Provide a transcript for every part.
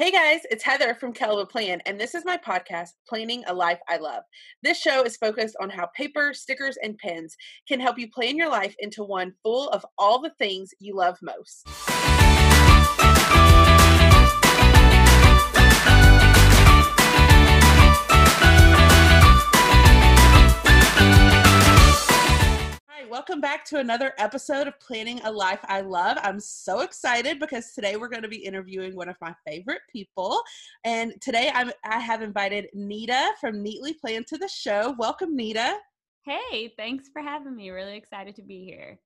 Hey guys, it's Heather from Kelva Plan, and this is my podcast, Planning a Life I Love. This show is focused on how paper, stickers, and pens can help you plan your life into one full of all the things you love most. Welcome back to another episode of Planning a Life I Love. I'm so excited because today we're going to be interviewing one of my favorite people. And today I'm, I have invited Nita from Neatly Planned to the show. Welcome, Nita. Hey, thanks for having me. Really excited to be here.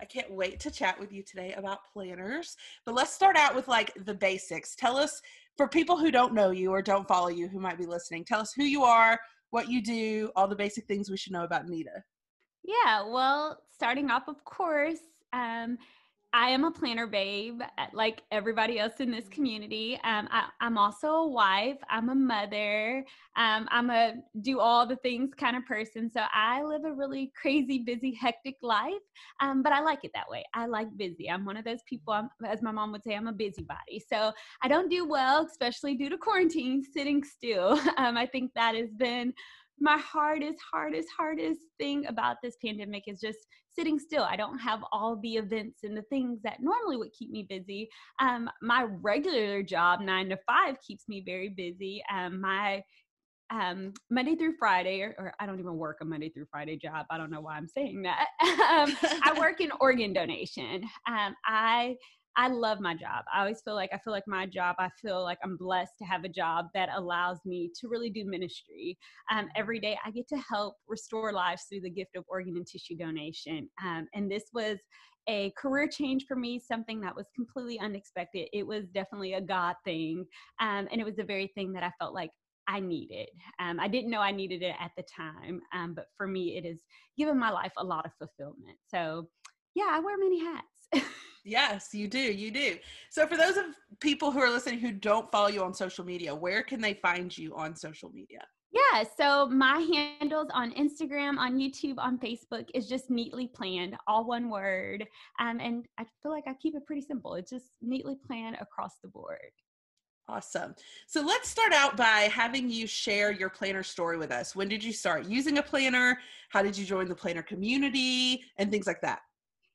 I can't wait to chat with you today about planners. But let's start out with like the basics. Tell us, for people who don't know you or don't follow you who might be listening, tell us who you are, what you do, all the basic things we should know about Nita. Yeah, well, starting off, of course, um, I am a planner babe, uh, like everybody else in this community. Um, I, am also a wife. I'm a mother. Um, I'm a do all the things kind of person. So I live a really crazy, busy, hectic life. Um, but I like it that way. I like busy. I'm one of those people. I'm, as my mom would say, I'm a busybody. So I don't do well, especially due to quarantine, sitting still. Um, I think that has been my hardest, hardest, hardest thing about this pandemic is just sitting still. I don't have all the events and the things that normally would keep me busy. Um, my regular job, nine to five, keeps me very busy. Um, my um, Monday through Friday, or, or, I don't even work a Monday through Friday job. I don't know why I'm saying that. um, I work in organ donation. Um, I I love my job. I always feel like I feel like my job, I feel like I'm blessed to have a job that allows me to really do ministry. Um, every day I get to help restore lives through the gift of organ and tissue donation. Um, and this was a career change for me, something that was completely unexpected. It was definitely a God thing. Um, and it was the very thing that I felt like I needed. Um, I didn't know I needed it at the time, um, but for me, it has given my life a lot of fulfillment. So, yeah, I wear many hats. Yes, you do. You do. So, for those of people who are listening who don't follow you on social media, where can they find you on social media? Yeah, so my handles on Instagram, on YouTube, on Facebook is just neatly planned, all one word. Um, and I feel like I keep it pretty simple. It's just neatly planned across the board. Awesome. So let's start out by having you share your planner story with us. When did you start using a planner? How did you join the planner community and things like that?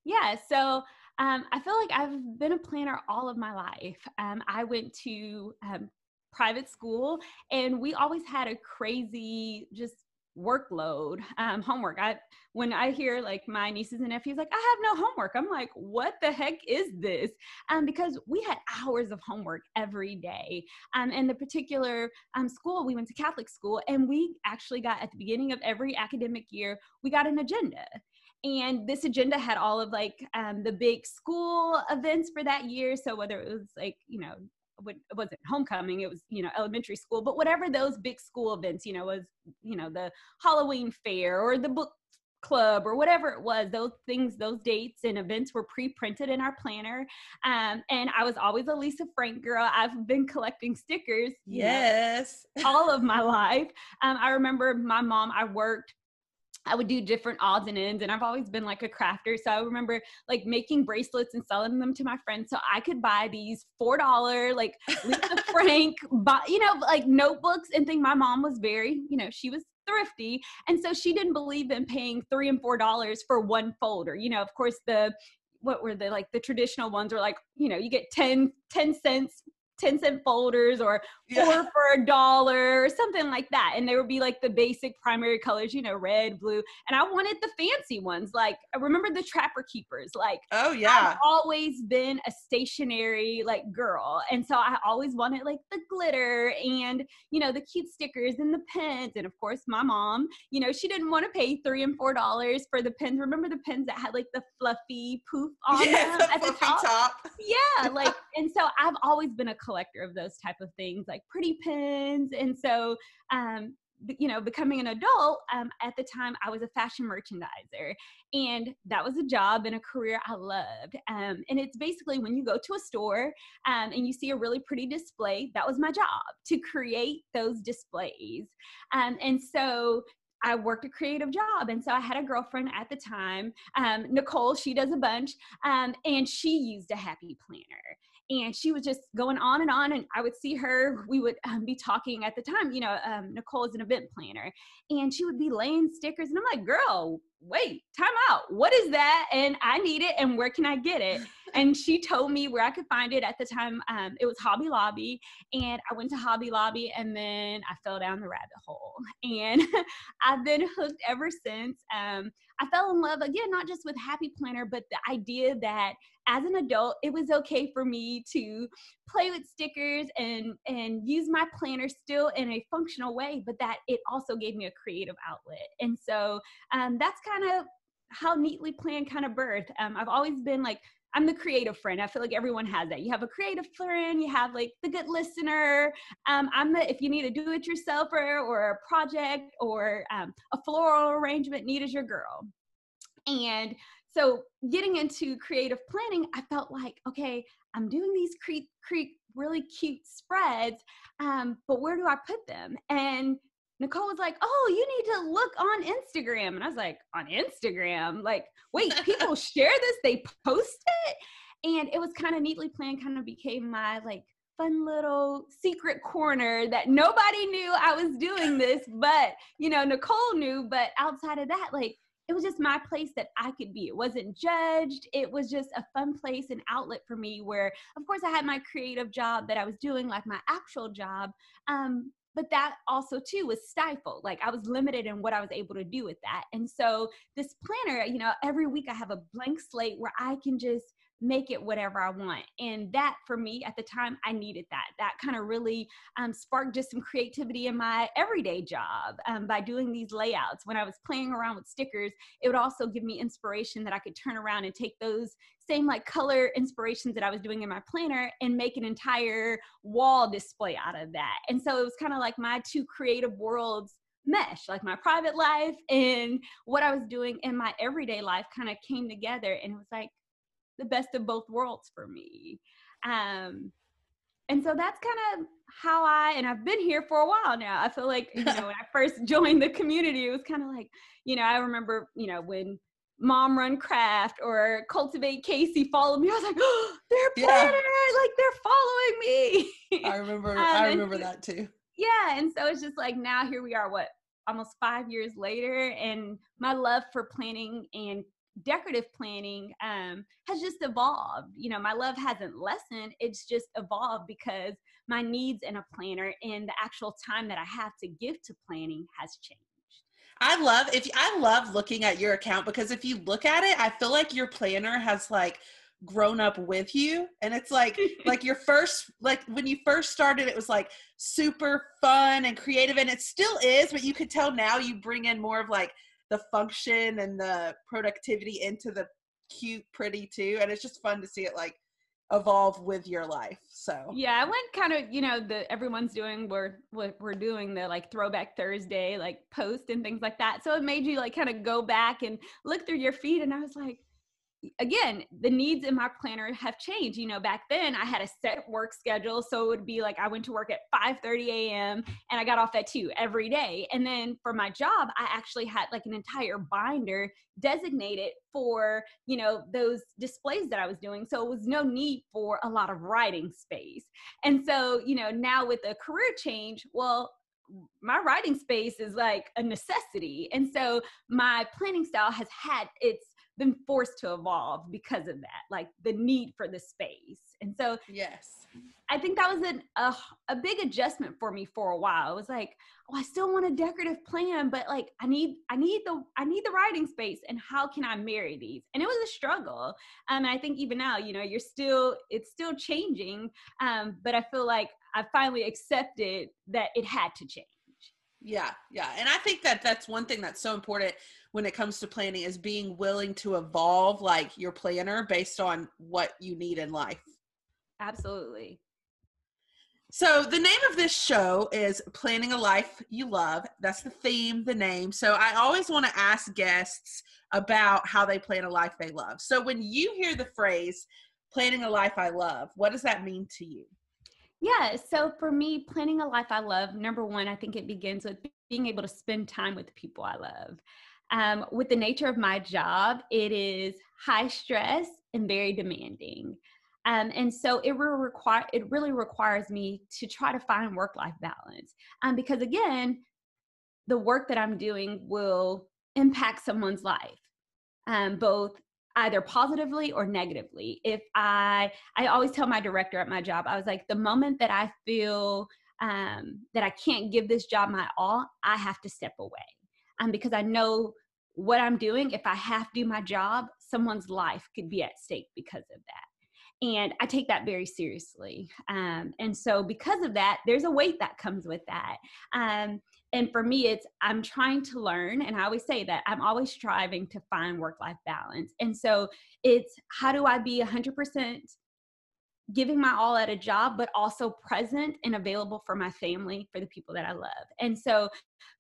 Yeah, so um, I feel like I've been a planner all of my life. Um, I went to um, private school and we always had a crazy just workload um, homework. I when i hear like my nieces and nephews like i have no homework i'm like what the heck is this? Um, because we had hours of homework every day. Um, and the particular um, school we went to catholic school and we actually got at the beginning of every academic year we got an agenda and this agenda had all of like um, the big school events for that year. So whether it was like you know it wasn't homecoming it was you know elementary school but whatever those big school events you know was you know the halloween fair or the book club or whatever it was those things those dates and events were pre-printed in our planner. Um, and i was always a lisa frank girl. I've been collecting stickers yes know, all of my life. Um, i remember my mom i worked I would do different odds and ends, and I've always been like a crafter. So I remember like making bracelets and selling them to my friends, so I could buy these four dollar like Lisa Frank, but you know, like notebooks and thing. My mom was very, you know, she was thrifty, and so she didn't believe in paying three and four dollars for one folder. You know, of course the what were the like the traditional ones were like you know you get 10 10 cents 10 cent folders or four yeah. for a dollar or something like that. And there would be like the basic primary colors, you know, red, blue. And I wanted the fancy ones. Like I remember the trapper keepers. Like oh yeah. I've always been a stationery like girl. And so I always wanted like the glitter and you know the cute stickers and the pens. And of course my mom, you know, she didn't want to pay three and four dollars for the pens. Remember the pens that had like the fluffy poof on yeah, them the at the top? top? Yeah, like and so I've always been a collector of those type of things like pretty pins and so um, you know becoming an adult um, at the time i was a fashion merchandiser and that was a job and a career i loved um, and it's basically when you go to a store um, and you see a really pretty display that was my job to create those displays um, and so I worked a creative job. And so I had a girlfriend at the time, um, Nicole, she does a bunch, um, and she used a happy planner. And she was just going on and on and i would see her we would um, be talking at the time you know um, nicole is an event planner and she would be laying stickers and i'm like girl wait time out. What is that? And i need it and where can i get it? And she told me where i could find it at the time um, it was hobby lobby and i went to hobby lobby and then i fell down the rabbit hole. And i've been hooked ever since. Um, I fell in love again, not just with Happy Planner, but the idea that as an adult, it was okay for me to play with stickers and and use my planner still in a functional way, but that it also gave me a creative outlet. And so um, that's kind of how Neatly Planned kind of birth. Um, I've always been like I'm the creative friend. I feel like everyone has that. You have a creative friend, you have like the good listener. Um, I'm the, if you need a do it yourselfer or a project or um, a floral arrangement, Nita's your girl. And so getting into creative planning, I felt like, okay, I'm doing these cre- cre- really cute spreads, um, but where do I put them? And Nicole was like, "Oh, you need to look on Instagram." And I was like, "On Instagram? Like, wait, people share this? They post it?" And it was kind of neatly planned, kind of became my like fun little secret corner that nobody knew I was doing this, but you know, Nicole knew, but outside of that, like it was just my place that I could be. It wasn't judged. It was just a fun place and outlet for me where, of course, I had my creative job that I was doing, like my actual job. Um, but that also too was stifled like i was limited in what i was able to do with that and so this planner you know every week i have a blank slate where i can just make it whatever I want. And that for me at the time, I needed that. That kind of really um, sparked just some creativity in my everyday job um, by doing these layouts. When I was playing around with stickers, it would also give me inspiration that I could turn around and take those same like color inspirations that I was doing in my planner and make an entire wall display out of that. And so it was kind of like my two creative worlds mesh like my private life and what i was doing in my everyday life kind of came together and it was like the best of both worlds for me. Um, and so that's kind of how I, and I've been here for a while now. I feel like, you know, when I first joined the community, it was kind of like, you know, I remember, you know, when Mom Run Craft or Cultivate Casey followed me, I was like, oh, they're planner, yeah. like they're following me. I remember, um, I remember that too. Yeah. And so it's just like now here we are, what, almost five years later, and my love for planning and decorative planning um, has just evolved. You know, my love hasn't lessened, it's just evolved because my needs in a planner and the actual time that I have to give to planning has changed. I love if I love looking at your account because if you look at it, I feel like your planner has like grown up with you and it's like like your first like when you first started it was like super fun and creative and it still is but you could tell now you bring in more of like the function and the productivity into the cute pretty too and it's just fun to see it like evolve with your life so. Yeah i went kind of you know the everyone's doing we're what we're doing the like throwback thursday like post and things like that so it made you like kind of go back and look through your feed and i was like again the needs in my planner have changed you know back then i had a set work schedule so it would be like i went to work at 5 30 a.m and i got off at 2 every day and then for my job i actually had like an entire binder designated for you know those displays that i was doing so it was no need for a lot of writing space. And so you know now with a career change well my writing space is like a necessity and so my planning style has had its been forced to evolve because of that, like the need for the space. And so, yes, I think that was an, a, a big adjustment for me for a while. It was like, oh, I still want a decorative plan, but like I need, I need the, I need the writing space, and how can I marry these? And it was a struggle. Um, and I think even now, you know, you're still, it's still changing. Um, but I feel like I finally accepted that it had to change. Yeah, yeah. And I think that that's one thing that's so important when it comes to planning is being willing to evolve like your planner based on what you need in life. Absolutely. So, the name of this show is Planning a Life You Love. That's the theme, the name. So, I always want to ask guests about how they plan a life they love. So, when you hear the phrase planning a life I love, what does that mean to you? Yeah, so for me, planning a life I love, number one, I think it begins with being able to spend time with the people I love. Um, with the nature of my job, it is high stress and very demanding. Um, and so it will require it really requires me to try to find work life balance. Um, because again, the work that I'm doing will impact someone's life, um, both either positively or negatively. If I I always tell my director at my job, I was like, the moment that I feel um, that I can't give this job my all, I have to step away. Um, because I know what I'm doing, if I have to do my job, someone's life could be at stake because of that. And I take that very seriously. Um, and so, because of that, there's a weight that comes with that. Um, and for me, it's I'm trying to learn, and I always say that I'm always striving to find work life balance. And so, it's how do I be 100% giving my all at a job, but also present and available for my family, for the people that I love. And so,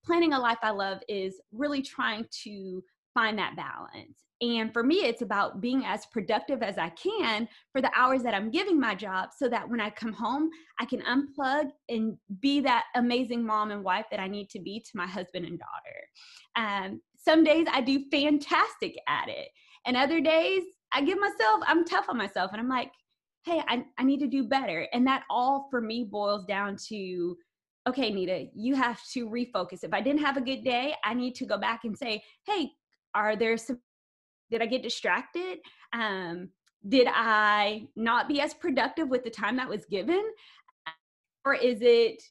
planning a life I love is really trying to find that balance. And for me, it's about being as productive as I can for the hours that I'm giving my job so that when I come home, I can unplug and be that amazing mom and wife that I need to be to my husband and daughter. Um, some days I do fantastic at it. And other days I give myself, I'm tough on myself and I'm like, hey, I, I need to do better. And that all for me boils down to, okay, Nita, you have to refocus. If I didn't have a good day, I need to go back and say, hey, are there some, did I get distracted? Um, did I not be as productive with the time that was given? Or is it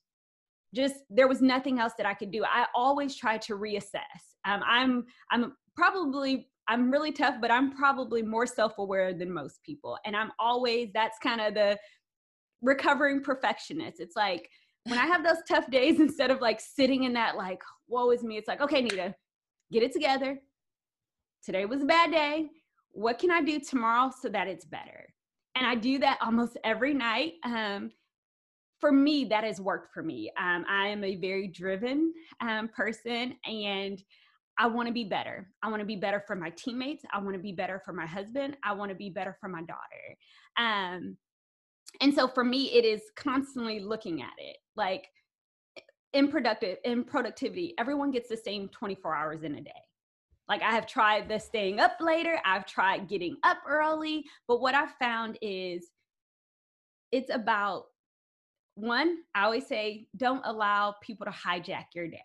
just there was nothing else that I could do? I always try to reassess. Um, I'm I'm probably I'm really tough, but I'm probably more self-aware than most people. And I'm always that's kind of the recovering perfectionist. It's like when I have those tough days, instead of like sitting in that like, woe is me, it's like, okay, Nita, get it together. Today was a bad day. What can I do tomorrow so that it's better? And I do that almost every night. Um, for me, that has worked for me. Um, I am a very driven um, person and I want to be better. I want to be better for my teammates. I want to be better for my husband. I want to be better for my daughter. Um, and so for me, it is constantly looking at it like in productive in productivity. Everyone gets the same 24 hours in a day. Like I have tried the staying up later. I've tried getting up early, but what I've found is it's about one. I always say, don't allow people to hijack your day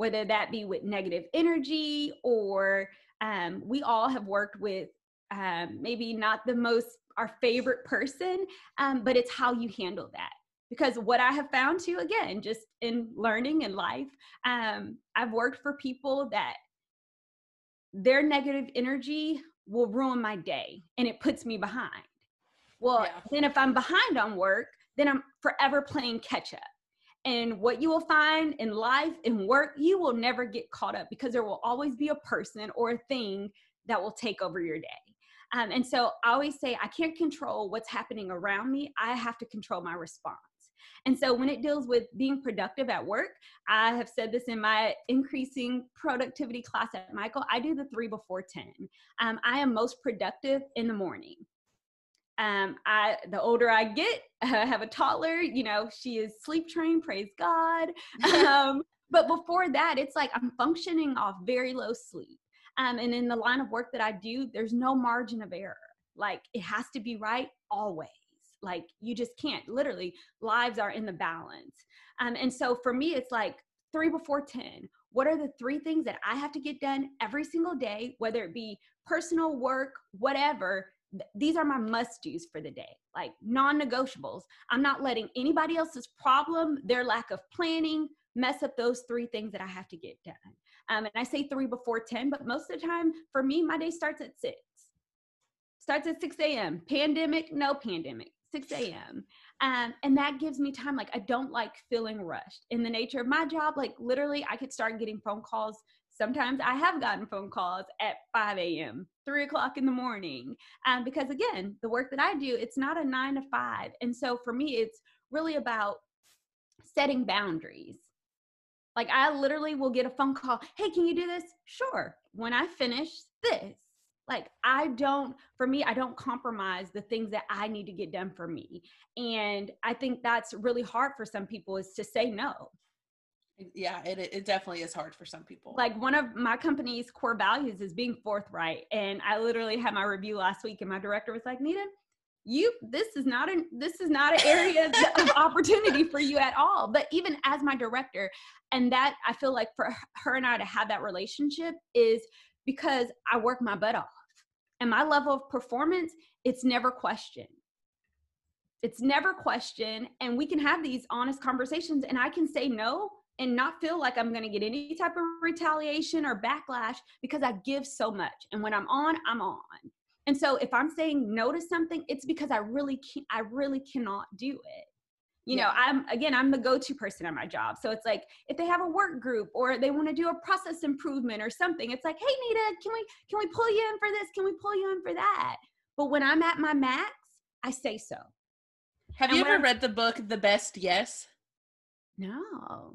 whether that be with negative energy or um, we all have worked with um, maybe not the most our favorite person, um, but it's how you handle that. Because what I have found too, again, just in learning and life, um, I've worked for people that their negative energy will ruin my day and it puts me behind. Well, yeah. then if I'm behind on work, then I'm forever playing catch up. And what you will find in life and work, you will never get caught up because there will always be a person or a thing that will take over your day. Um, and so I always say, I can't control what's happening around me. I have to control my response. And so when it deals with being productive at work, I have said this in my increasing productivity class at Michael, I do the three before 10. Um, I am most productive in the morning um, I the older I get, I have a toddler. You know, she is sleep trained. Praise God. Um, but before that, it's like I'm functioning off very low sleep. Um, and in the line of work that I do, there's no margin of error. Like it has to be right always. Like you just can't. Literally, lives are in the balance. Um, and so for me, it's like three before ten. What are the three things that I have to get done every single day, whether it be personal work, whatever, these are my must do's for the day, like non negotiables. I'm not letting anybody else's problem, their lack of planning, mess up those three things that I have to get done. Um, and I say three before 10, but most of the time for me, my day starts at six. Starts at 6 a.m. Pandemic, no pandemic, 6 a.m. Um, and that gives me time. Like, I don't like feeling rushed. In the nature of my job, like, literally, I could start getting phone calls Sometimes I have gotten phone calls at 5 a.m., 3 o'clock in the morning. Um, because again, the work that I do, it's not a nine to five. And so for me, it's really about setting boundaries. Like I literally will get a phone call, hey, can you do this? Sure. When I finish this, like I don't, for me, I don't compromise the things that I need to get done for me. And I think that's really hard for some people is to say no yeah it, it definitely is hard for some people. Like one of my company's core values is being forthright and i literally had my review last week and my director was like nita you this is not an this is not an area of opportunity for you at all. But even as my director and that i feel like for her and i to have that relationship is because i work my butt off and my level of performance it's never questioned. It's never questioned and we can have these honest conversations and i can say no and not feel like i'm going to get any type of retaliation or backlash because i give so much and when i'm on i'm on and so if I'm saying no to something, it's because I really can't, I really cannot do it. You yeah. know, I'm again, I'm the go-to person at my job. So it's like if they have a work group or they want to do a process improvement or something, it's like, hey Nita, can we can we pull you in for this? Can we pull you in for that? But when I'm at my max, I say so. Have and you ever I'm, read the book The Best Yes? No.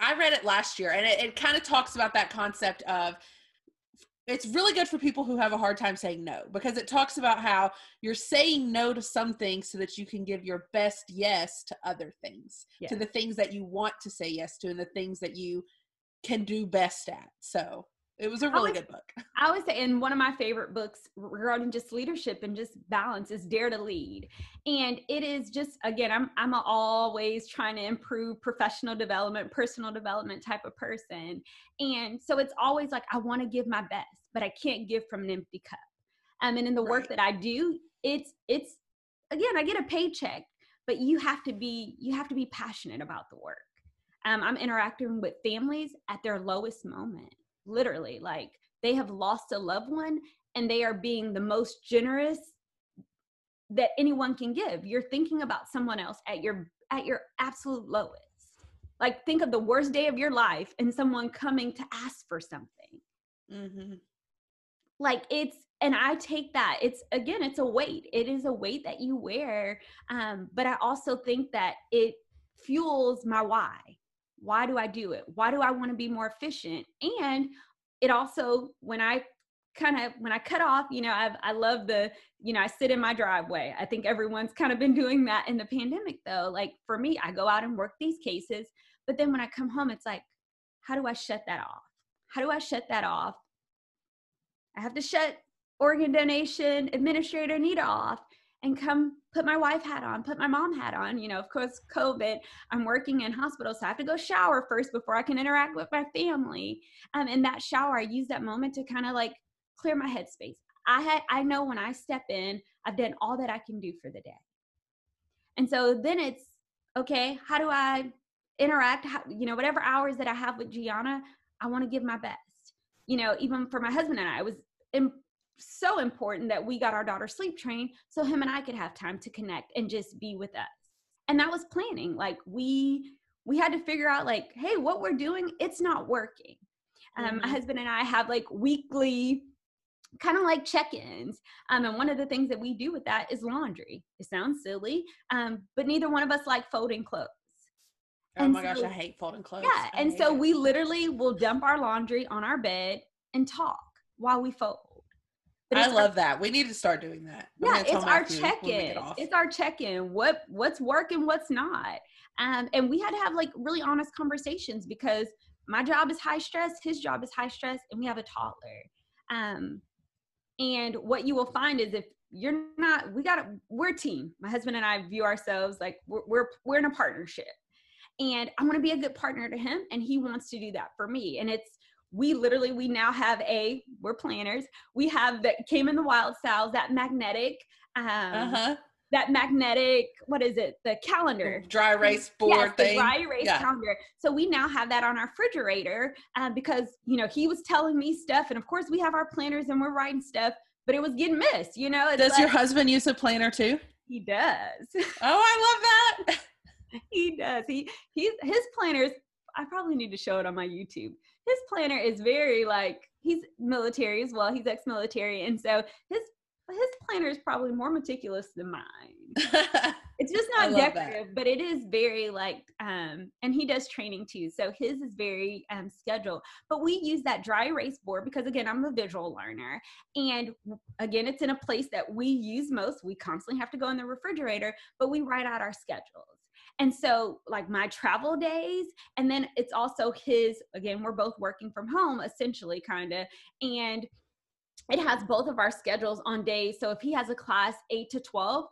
I read it last year and it, it kind of talks about that concept of it's really good for people who have a hard time saying no because it talks about how you're saying no to some things so that you can give your best yes to other things yeah. to the things that you want to say yes to and the things that you can do best at so it was a really good book. I would say, and one of my favorite books regarding just leadership and just balance is Dare to Lead. And it is just, again, I'm, I'm always trying to improve professional development, personal development type of person. And so it's always like, I want to give my best, but I can't give from an empty cup. Um, and in the right. work that I do, it's, it's, again, I get a paycheck, but you have to be, you have to be passionate about the work. Um, I'm interacting with families at their lowest moment literally like they have lost a loved one and they are being the most generous that anyone can give. You're thinking about someone else at your at your absolute lowest. Like think of the worst day of your life and someone coming to ask for something. Mm-hmm. like it's and i take that it's again it's a weight. It is a weight that you wear um, but i also think that it fuels my why why do I do it? Why do I want to be more efficient? And it also, when I kind of when I cut off, you know, I I love the, you know, I sit in my driveway. I think everyone's kind of been doing that in the pandemic though. Like for me, I go out and work these cases, but then when I come home, it's like, how do I shut that off? How do I shut that off? I have to shut organ donation administrator Nita off and come put my wife hat on, put my mom hat on. You know, of course, COVID, I'm working in hospital, so I have to go shower first before I can interact with my family. Um, in that shower, I use that moment to kind of like clear my headspace. I had, I know when I step in, I've done all that I can do for the day. And so then it's okay, how do I interact? How, you know, whatever hours that I have with Gianna, I want to give my best. You know, even for my husband and I, it was so important that we got our daughter sleep trained so him and I could have time to connect and just be with us. And that was planning. Like we we had to figure out like, hey, what we're doing, it's not working. Um, mm-hmm. My husband and I have like weekly kind of like check-ins um, and one of the things that we do with that is laundry it sounds silly um, but neither one of us like folding clothes oh and my so, gosh i hate folding clothes yeah I and so it. we literally will dump our laundry on our bed and talk while we fold I love our, that. We need to start doing that. Yeah, it's our check-in. It's our check-in. What what's working, what's not. Um, and we had to have like really honest conversations because my job is high stress, his job is high stress, and we have a toddler. Um, and what you will find is if you're not, we got we're a team. My husband and I view ourselves like we're we're, we're in a partnership, and I want to be a good partner to him, and he wants to do that for me. And it's we literally we now have a we're planners. We have that came in the wild styles that magnetic um uh-huh. that magnetic what is it? The calendar. Dry erase board yes, thing. the dry erase yeah. calendar. So we now have that on our refrigerator um, because you know he was telling me stuff and of course we have our planners and we're writing stuff but it was getting missed you know? Does like, your husband use a planner too? He does. Oh i love that. He does. He he's his planners i probably need to show it on my youtube his planner is very like he's military as well. He's ex-military, and so his his planner is probably more meticulous than mine. it's just not decorative, that. but it is very like um and he does training too. So his is very um scheduled. But we use that dry erase board because again, I'm a visual learner. And again, it's in a place that we use most. We constantly have to go in the refrigerator, but we write out our schedules. And so, like my travel days, and then it's also his, again, we're both working from home essentially, kind of. And it has both of our schedules on days. So if he has a class 8 to 12,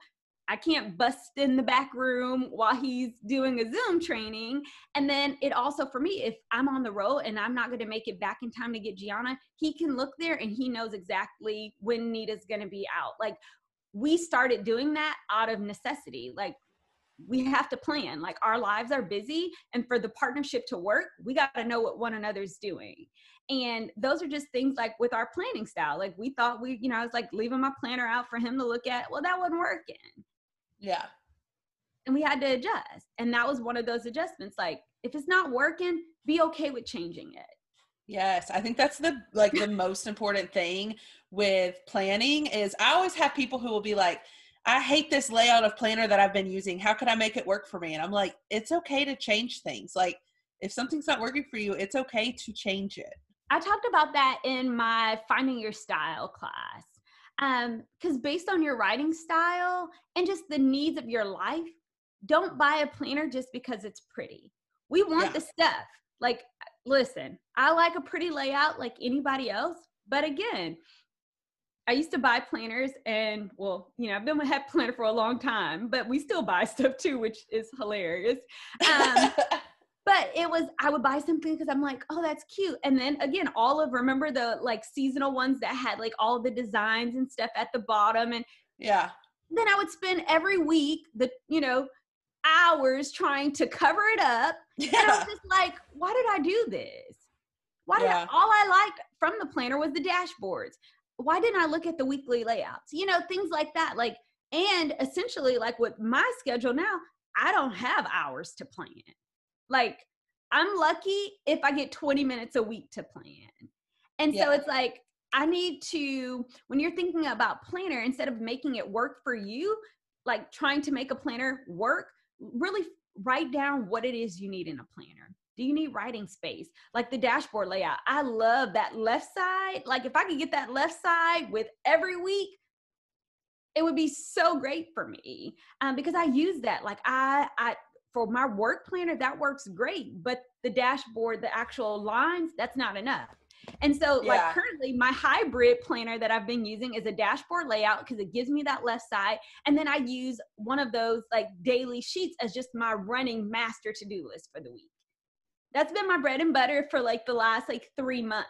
I can't bust in the back room while he's doing a Zoom training. And then it also, for me, if I'm on the road and I'm not going to make it back in time to get Gianna, he can look there and he knows exactly when Nita's going to be out. Like we started doing that out of necessity. Like we have to plan. Like our lives are busy. And for the partnership to work, we got to know what one another's doing. And those are just things like with our planning style. Like we thought we, you know, I was like leaving my planner out for him to look at. Well, that wasn't working. Yeah. And we had to adjust. And that was one of those adjustments. Like, if it's not working, be okay with changing it. Yes, I think that's the like the most important thing with planning is I always have people who will be like, I hate this layout of planner that I've been using. How could I make it work for me? And I'm like, it's okay to change things. Like if something's not working for you, it's okay to change it. I talked about that in my finding your style class um because based on your writing style and just the needs of your life don't buy a planner just because it's pretty we want yeah. the stuff like listen i like a pretty layout like anybody else but again I used to buy planners and well, you know, I've been with Happy Planner for a long time, but we still buy stuff too, which is hilarious. Um, but it was i would buy something because i'm like oh that's cute and then again all of remember the like seasonal ones that had like all the designs and stuff at the bottom and yeah then i would spend every week the you know hours trying to cover it up yeah. and i was just like why did i do this why did yeah. I, all i liked from the planner was the dashboards why didn't i look at the weekly layouts you know things like that like and essentially like with my schedule now i don't have hours to plan like I'm lucky if I get 20 minutes a week to plan. And yeah. so it's like I need to when you're thinking about planner instead of making it work for you, like trying to make a planner work, really write down what it is you need in a planner. Do you need writing space? Like the dashboard layout. I love that left side. Like if I could get that left side with every week, it would be so great for me um, because I use that. Like I, I for my work planner, that works great. But the dashboard, the actual lines, that's not enough. And so, yeah. like currently, my hybrid planner that I've been using is a dashboard layout because it gives me that left side. And then I use one of those like daily sheets as just my running master to do list for the week. That's been my bread and butter for like the last like three months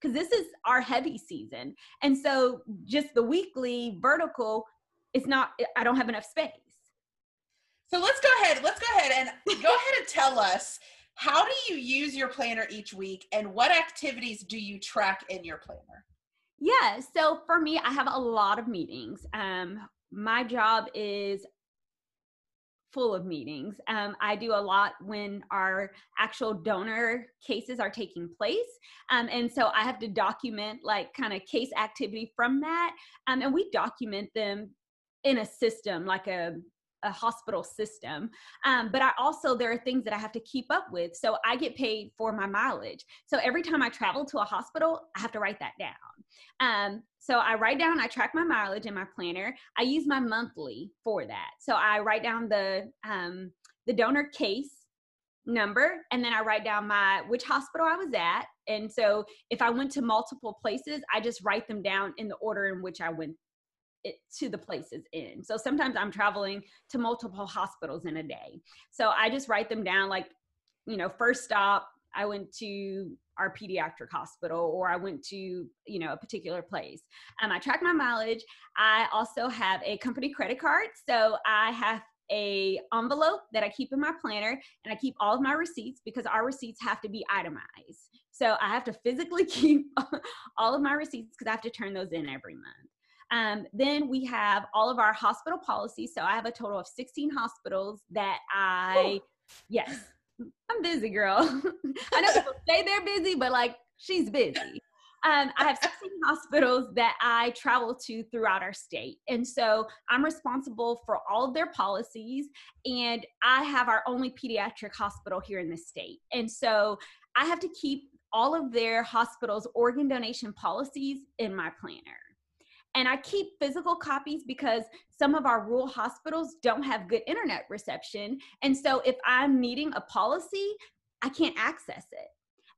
because this is our heavy season. And so, just the weekly vertical, it's not, I don't have enough space. So let's go ahead. Let's go ahead and go ahead and tell us how do you use your planner each week and what activities do you track in your planner? Yeah, so for me, I have a lot of meetings. Um, my job is full of meetings. Um, I do a lot when our actual donor cases are taking place. Um, and so I have to document like kind of case activity from that. Um, and we document them in a system like a a hospital system um, but i also there are things that i have to keep up with so i get paid for my mileage. So every time i travel to a hospital i have to write that down. Um, so i write down i track my mileage in my planner. I use my monthly for that. So i write down the um, the donor case number and then i write down my which hospital i was at. And so if i went to multiple places i just write them down in the order in which i went it to the places in. So sometimes I'm traveling to multiple hospitals in a day. So I just write them down like, you know, first stop, I went to our pediatric hospital or I went to, you know, a particular place. Um, I track my mileage. I also have a company credit card. So I have a envelope that I keep in my planner and I keep all of my receipts because our receipts have to be itemized. So I have to physically keep all of my receipts because I have to turn those in every month. Um, then we have all of our hospital policies. So I have a total of 16 hospitals that I, Ooh. yes, I'm busy, girl. I know people say they're busy, but like she's busy. Um, I have 16 hospitals that I travel to throughout our state. And so I'm responsible for all of their policies. And I have our only pediatric hospital here in the state. And so I have to keep all of their hospitals' organ donation policies in my planner. And I keep physical copies because some of our rural hospitals don't have good internet reception. And so if I'm needing a policy, I can't access it.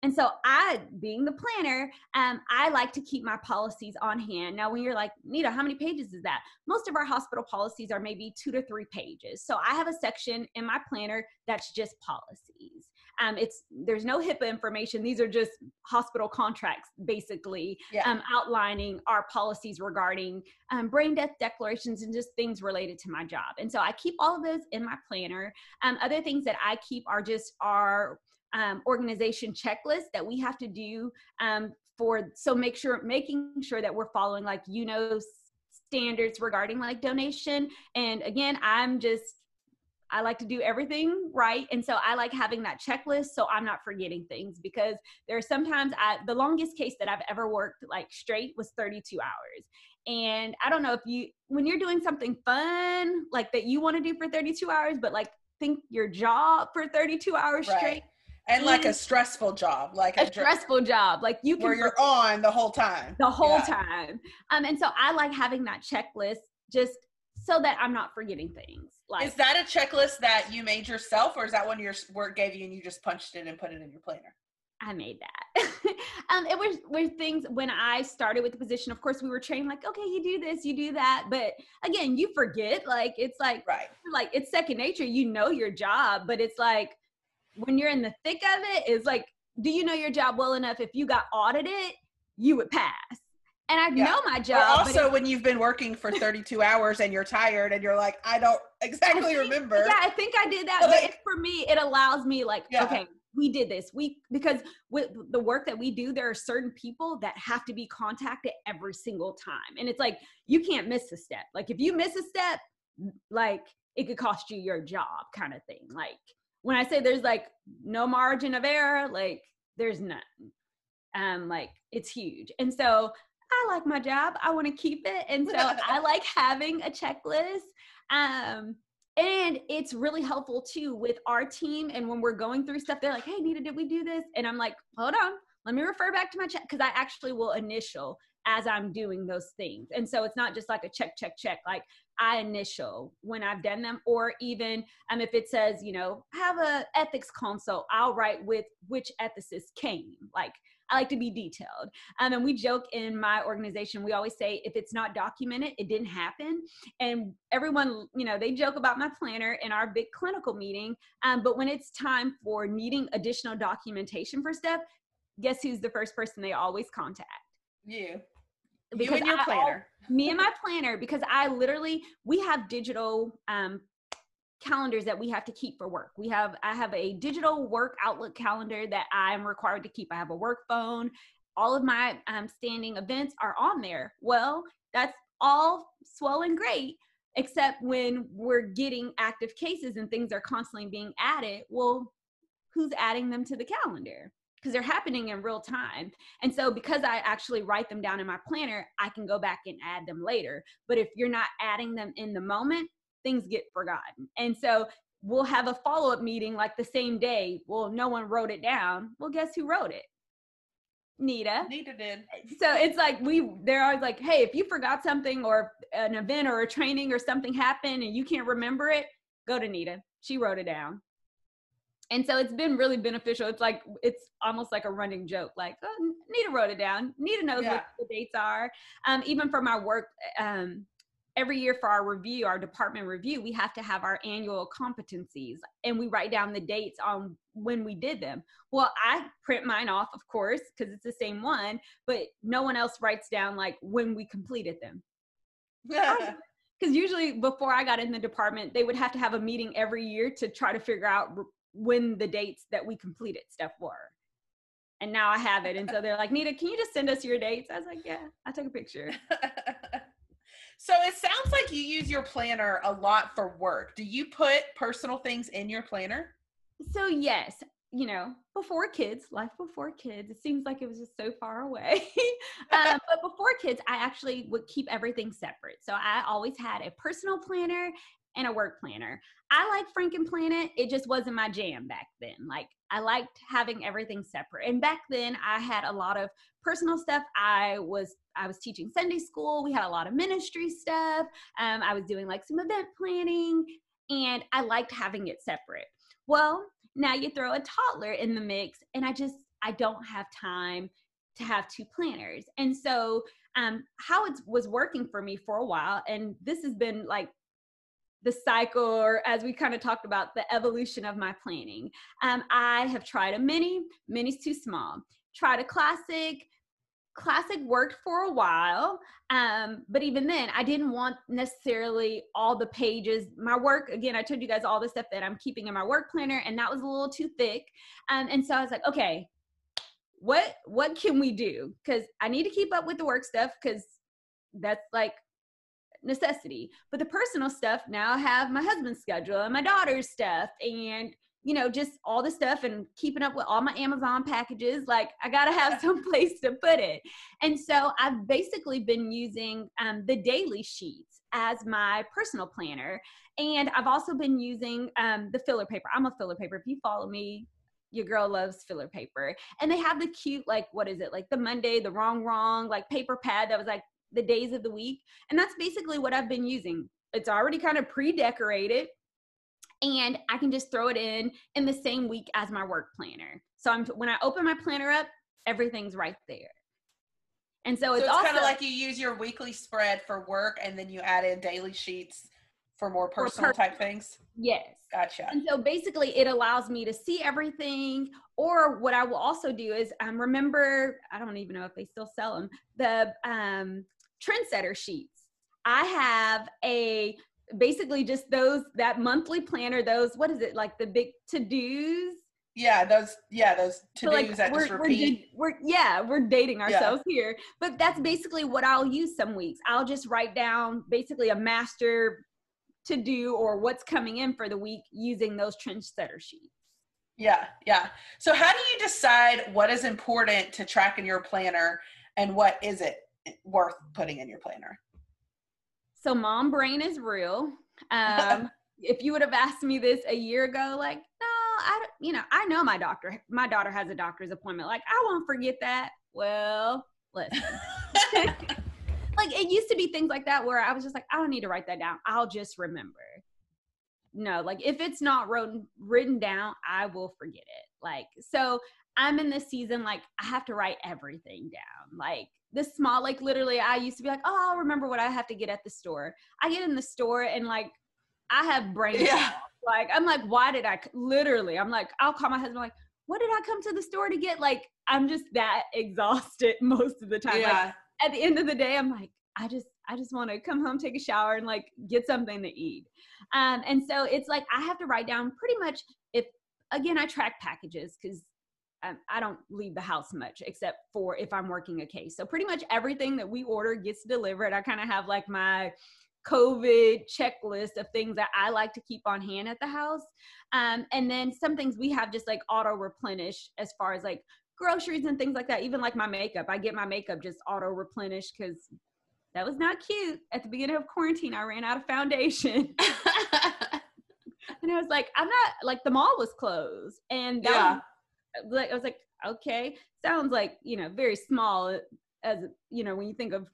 And so I, being the planner, um, I like to keep my policies on hand. Now, when you're like, Nita, how many pages is that? Most of our hospital policies are maybe two to three pages. So I have a section in my planner that's just policies. Um, it's there's no HIPAA information. These are just hospital contracts, basically, yeah. um, outlining our policies regarding um, brain death declarations and just things related to my job. And so I keep all of those in my planner. Um, other things that I keep are just our um, organization checklist that we have to do um, for so make sure making sure that we're following like you know standards regarding like donation and again i'm just I like to do everything right. And so I like having that checklist so I'm not forgetting things because there are sometimes I, the longest case that I've ever worked like straight was 32 hours. And I don't know if you, when you're doing something fun like that you want to do for 32 hours, but like think your job for 32 hours right. straight. And like a stressful job, like a, a stressful job, like you can where you're on the whole time, the whole yeah. time. Um, and so I like having that checklist just so that I'm not forgetting things. Like, is that a checklist that you made yourself, or is that one your work gave you and you just punched it and put it in your planner? I made that. um, it was were things when I started with the position. Of course, we were trained like, okay, you do this, you do that, but again, you forget. Like it's like right, like it's second nature. You know your job, but it's like when you're in the thick of it, it's like, do you know your job well enough? If you got audited, you would pass and I yeah. know my job. Or also, when you've been working for 32 hours and you're tired and you're like, I don't exactly I think, remember. Yeah, I think I did that. But, but for me, it allows me like, yeah. okay, we did this. We because with the work that we do, there are certain people that have to be contacted every single time, and it's like you can't miss a step. Like if you miss a step, like it could cost you your job, kind of thing. Like when I say there's like no margin of error, like there's none. Um, like it's huge, and so I like my job. I want to keep it. And so I like having a checklist. Um, and it's really helpful too with our team. And when we're going through stuff, they're like, hey, Nita, did we do this? And I'm like, hold on, let me refer back to my check because I actually will initial as I'm doing those things. And so it's not just like a check, check, check. Like I initial when I've done them, or even um, if it says, you know, have a ethics consult, I'll write with which ethicist came. Like I like to be detailed. Um, and we joke in my organization, we always say if it's not documented, it didn't happen. And everyone, you know, they joke about my planner in our big clinical meeting. Um, but when it's time for needing additional documentation for stuff, guess who's the first person they always contact? You. Because you and your I, planner. me and my planner, because I literally, we have digital um, calendars that we have to keep for work. We have I have a digital work Outlook calendar that I'm required to keep. I have a work phone. All of my um, standing events are on there. Well, that's all swell and great, except when we're getting active cases and things are constantly being added. Well, who's adding them to the calendar? Because they're happening in real time. And so, because I actually write them down in my planner, I can go back and add them later. But if you're not adding them in the moment, things get forgotten. And so we'll have a follow up meeting like the same day. Well, no one wrote it down. Well, guess who wrote it? Nita. Nita did. So it's like we they're always like, hey, if you forgot something or an event or a training or something happened and you can't remember it, go to Nita. She wrote it down. And so it's been really beneficial. It's like it's almost like a running joke. Like oh, Nita wrote it down. Nita knows yeah. what the dates are. Um, even for my work, um, every year for our review, our department review, we have to have our annual competencies and we write down the dates on when we did them. Well, I print mine off, of course, because it's the same one, but no one else writes down like when we completed them. Because usually before I got in the department, they would have to have a meeting every year to try to figure out when the dates that we completed stuff were. And now I have it. And so they're like, Nita, can you just send us your dates? I was like, yeah, I took a picture. So it sounds like you use your planner a lot for work. Do you put personal things in your planner? So yes, you know, before kids, life before kids, it seems like it was just so far away. um, but before kids, I actually would keep everything separate. So I always had a personal planner and a work planner. I like Frankenplanet. It just wasn't my jam back then. Like I liked having everything separate. And back then I had a lot of personal stuff. I was I was teaching Sunday school. We had a lot of ministry stuff. Um, I was doing like some event planning and I liked having it separate. Well, now you throw a toddler in the mix and I just I don't have time to have two planners. And so um, how it was working for me for a while, and this has been like the cycle, or as we kind of talked about, the evolution of my planning. Um, I have tried a mini, mini's too small. Tried a classic, classic worked for a while um, but even then i didn't want necessarily all the pages my work again i told you guys all the stuff that i'm keeping in my work planner and that was a little too thick um, and so i was like okay what what can we do because i need to keep up with the work stuff because that's like necessity but the personal stuff now i have my husband's schedule and my daughter's stuff and you know, just all the stuff and keeping up with all my Amazon packages. Like, I got to have some place to put it. And so I've basically been using um, the daily sheets as my personal planner. And I've also been using um, the filler paper. I'm a filler paper. If you follow me, your girl loves filler paper. And they have the cute, like, what is it? Like the Monday, the wrong, wrong, like paper pad that was like the days of the week. And that's basically what I've been using. It's already kind of pre decorated and I can just throw it in in the same week as my work planner. So I'm when I open my planner up, everything's right there. And so, so it's, it's kind of like you use your weekly spread for work and then you add in daily sheets for more personal type things. Yes. Gotcha. And so basically it allows me to see everything. Or what I will also do is um, remember, I don't even know if they still sell them, the um, trendsetter sheets. I have a basically just those that monthly planner those what is it like the big to-dos? Yeah those yeah those to-dos so like, that we're, just repeat. we're, we're yeah we're dating ourselves yeah. here but that's basically what i'll use some weeks. I'll just write down basically a master to do or what's coming in for the week using those trendsetter sheets. Yeah yeah. So how do you decide what is important to track in your planner and what is it worth putting in your planner so mom brain is real. Um, if you would have asked me this a year ago, like, no, I, you know, I know my doctor, my daughter has a doctor's appointment. Like, I won't forget that. Well, listen. like it used to be things like that where I was just like, I don't need to write that down. I'll just remember. No, like if it's not written written down, I will forget it. Like so I'm in this season like I have to write everything down. Like this small, like literally, I used to be like, oh, I'll remember what I have to get at the store. I get in the store and like, I have brain. Yeah. Like, I'm like, why did I? Literally, I'm like, I'll call my husband, like, what did I come to the store to get? Like, I'm just that exhausted most of the time. Yeah. Like, at the end of the day, I'm like, I just, I just want to come home, take a shower, and like get something to eat. Um, and so it's like I have to write down pretty much if again I track packages because um, I don't leave the house much except for if I'm working a case. So pretty much everything that we order gets delivered. I kind of have like my COVID checklist of things that I like to keep on hand at the house. Um, and then some things we have just like auto replenish as far as like groceries and things like that. Even like my makeup, I get my makeup just auto replenish because that was not cute. At the beginning of quarantine, I ran out of foundation. and I was like, I'm not like the mall was closed. And that yeah. was like I was like, okay, sounds like you know very small as you know when you think of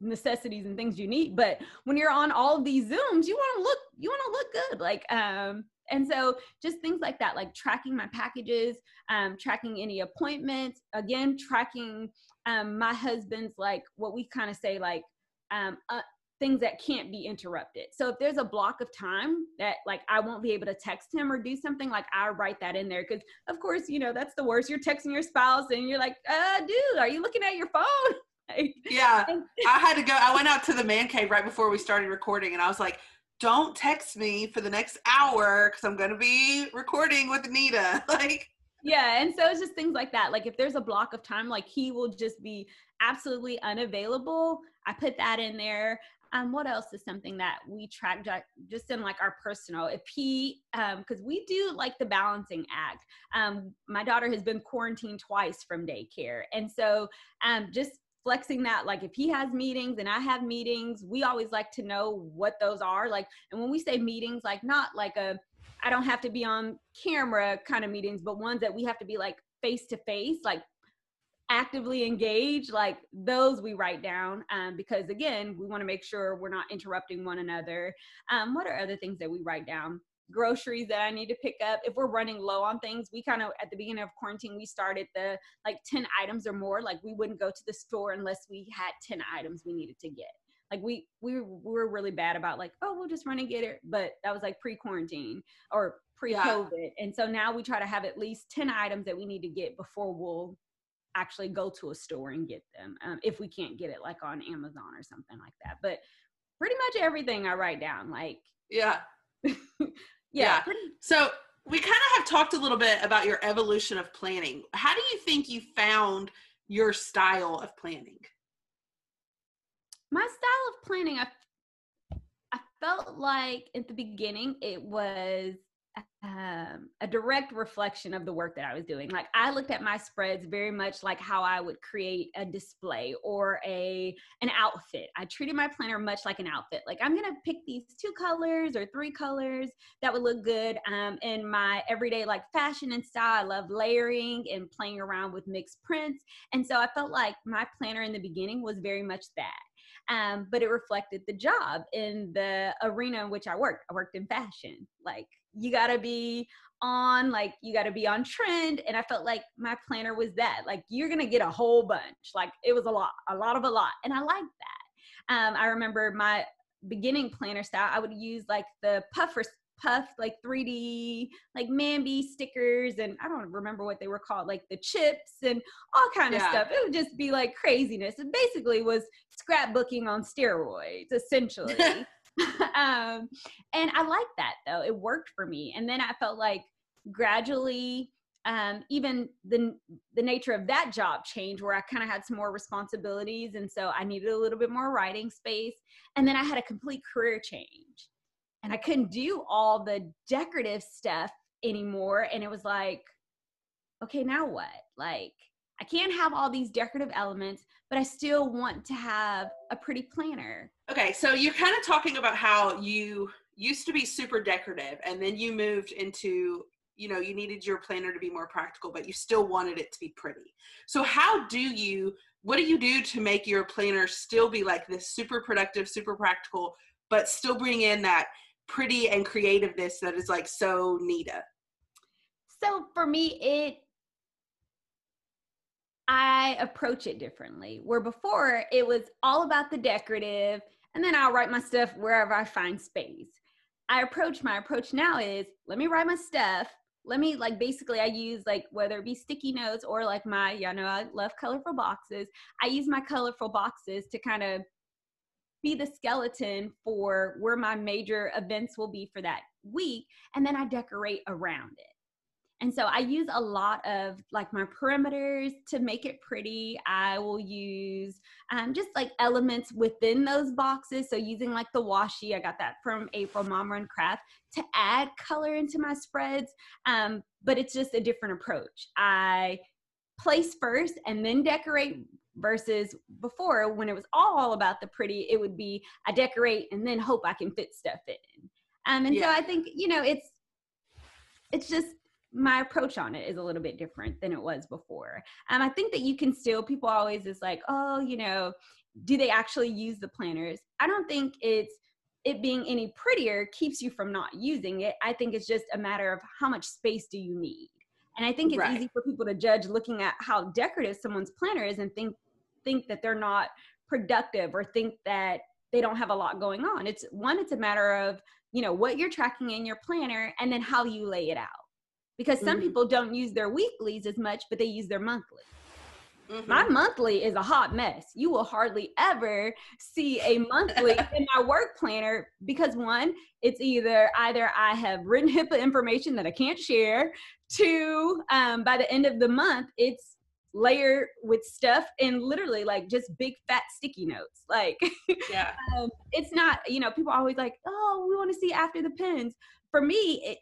necessities and things you need but when you're on all of these zooms you want to look you want to look good like um and so just things like that like tracking my packages um tracking any appointments again tracking um my husband's like what we kind of say like um uh, things that can't be interrupted. So if there's a block of time that like I won't be able to text him or do something, like I write that in there because of course, you know, that's the worst. You're texting your spouse and you're like, uh, dude, are you looking at your phone? Like, yeah. I had to go, I went out to the man cave right before we started recording and I was like, don't text me for the next hour because I'm going to be recording with Anita. Like, yeah and so it's just things like that like if there's a block of time like he will just be absolutely unavailable i put that in there um, what else is something that we track just in like our personal if he um because we do like the balancing act. Um my daughter has been quarantined twice from daycare and so um just flexing that like if he has meetings and i have meetings we always like to know what those are like and when we say meetings like not like a i don't have to be on camera kind of meetings but ones that we have to be like face to face like actively engage, like those we write down um, because again, we want to make sure we're not interrupting one another. Um, what are other things that we write down? groceries that I need to pick up. If we're running low on things, we kind of at the beginning of quarantine we started the like 10 items or more. Like we wouldn't go to the store unless we had 10 items we needed to get. Like we we, we were really bad about like, oh, we'll just run and get it. But that was like pre-quarantine or pre-COVID. Yeah. And so now we try to have at least 10 items that we need to get before we'll actually go to a store and get them um, if we can't get it like on Amazon or something like that. But pretty much everything I write down, like yeah, yeah. yeah. So we kind of have talked a little bit about your evolution of planning. How do you think you found your style of planning? My style of planning, I, I felt like at the beginning it was um, a direct reflection of the work that I was doing. Like I looked at my spreads very much like how I would create a display or a an outfit. I treated my planner much like an outfit. Like I'm gonna pick these two colors or three colors that would look good um, in my everyday like fashion and style. I love layering and playing around with mixed prints, and so I felt like my planner in the beginning was very much that. Um, but it reflected the job in the arena in which I worked. I worked in fashion. Like you got to be on like you got to be on trend. And i felt like my planner was that like you're gonna get a whole bunch. Like it was a lot a lot of a lot. And i liked that. Um, i remember my beginning planner style i would use like the puffer puff like 3d like Mambi stickers and i don't remember what they were called like the chips and all kind of yeah. stuff. It would just be like craziness. It basically was scrapbooking on steroids essentially um, and I liked that though. It worked for me. And then I felt like gradually, um, even the the nature of that job changed where I kind of had some more responsibilities. And so I needed a little bit more writing space. And then I had a complete career change. And I couldn't do all the decorative stuff anymore. And it was like, okay, now what? Like, I can't have all these decorative elements, but I still want to have a pretty planner. Okay, so you're kind of talking about how you used to be super decorative and then you moved into you know you needed your planner to be more practical but you still wanted it to be pretty so how do you what do you do to make your planner still be like this super productive super practical but still bring in that pretty and creativeness that is like so nita so for me it I approach it differently. Where before it was all about the decorative, and then I'll write my stuff wherever I find space. I approach my approach now is let me write my stuff. Let me like basically I use like whether it be sticky notes or like my, you know, I love colorful boxes. I use my colorful boxes to kind of be the skeleton for where my major events will be for that week. And then I decorate around it. And so I use a lot of like my perimeters to make it pretty. I will use um, just like elements within those boxes. So using like the washi, I got that from April Mom Run Craft to add color into my spreads. Um, but it's just a different approach. I place first and then decorate versus before when it was all about the pretty, it would be I decorate and then hope I can fit stuff in. Um, and yeah. so I think, you know, it's, it's just my approach on it is a little bit different than it was before. And I think that you can still, people always is like, oh, you know, do they actually use the planners? I don't think it's it being any prettier keeps you from not using it. I think it's just a matter of how much space do you need. And I think it's right. easy for people to judge looking at how decorative someone's planner is and think think that they're not productive or think that they don't have a lot going on. It's one, it's a matter of, you know, what you're tracking in your planner and then how you lay it out because some mm-hmm. people don't use their weeklies as much, but they use their monthly. Mm-hmm. My monthly is a hot mess. You will hardly ever see a monthly in my work planner because one, it's either either I have written HIPAA information that I can't share. Two, um, by the end of the month, it's layered with stuff and literally like just big fat sticky notes. Like, yeah, um, it's not. You know, people are always like, "Oh, we want to see after the pens." For me, it,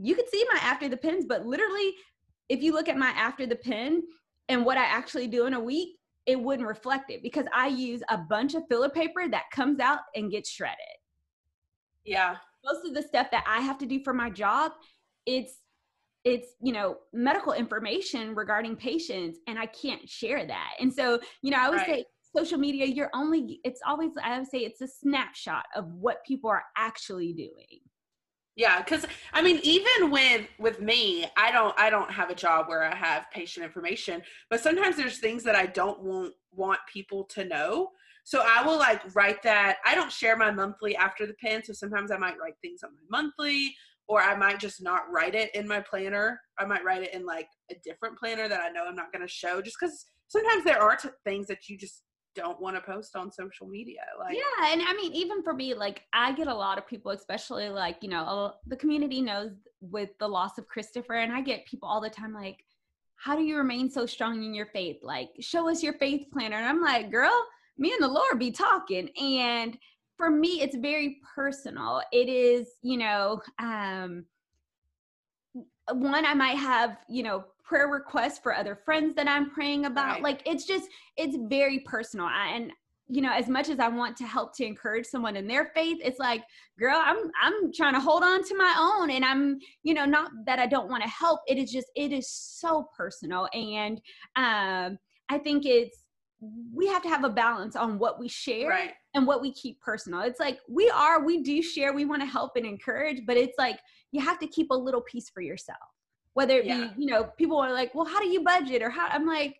you could see my after the pens, but literally, if you look at my after the pen and what I actually do in a week, it wouldn't reflect it because I use a bunch of filler paper that comes out and gets shredded. Yeah. Most of the stuff that I have to do for my job, it's it's you know medical information regarding patients and I can't share that. And so, you know, I would right. say social media you're only it's always I would say it's a snapshot of what people are actually doing. Yeah, because I mean, even with with me, I don't I don't have a job where I have patient information, but sometimes there's things that I don't want want people to know. So I will like write that. I don't share my monthly after the pen, so sometimes I might write things on my monthly, or I might just not write it in my planner. I might write it in like a different planner that I know I'm not going to show, just because sometimes there are t- things that you just don't want to post on social media like yeah and i mean even for me like i get a lot of people especially like you know the community knows with the loss of christopher and i get people all the time like how do you remain so strong in your faith? Like show us your faith planner. And i'm like girl me and the lord be talking. And for me it's very personal. It is you know um one i might have you know prayer requests for other friends that I'm praying about. Right. Like it's just, it's very personal. I, and you know, as much as I want to help to encourage someone in their faith, it's like, girl, I'm I'm trying to hold on to my own and I'm, you know, not that I don't want to help. It is just it is so personal and um I think it's we have to have a balance on what we share right. and what we keep personal. It's like we are, we do share, we want to help and encourage, but it's like you have to keep a little piece for yourself whether it yeah. be you know people are like well how do you budget or how i'm like